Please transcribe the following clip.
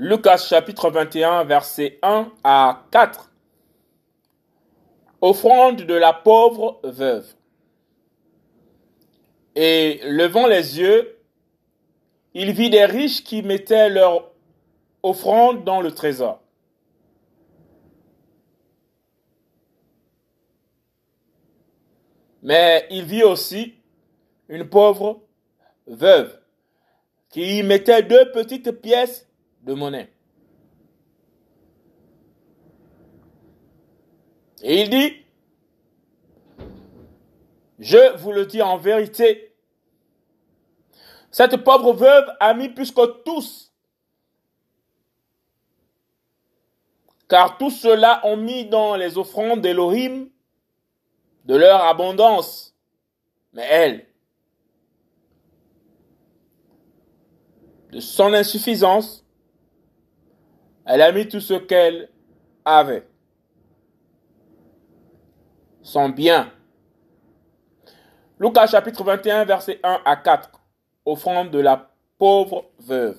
Lucas chapitre 21, versets 1 à 4. Offrande de la pauvre veuve. Et levant les yeux, il vit des riches qui mettaient leur offrande dans le trésor. Mais il vit aussi une pauvre veuve qui y mettait deux petites pièces monnaie. Et il dit, je vous le dis en vérité, cette pauvre veuve a mis plus que tous, car tous ceux-là ont mis dans les offrandes d'Elohim de leur abondance. Mais elle, de son insuffisance, elle a mis tout ce qu'elle avait. Son bien. Lucas chapitre 21, verset 1 à 4. Offrande de la pauvre veuve.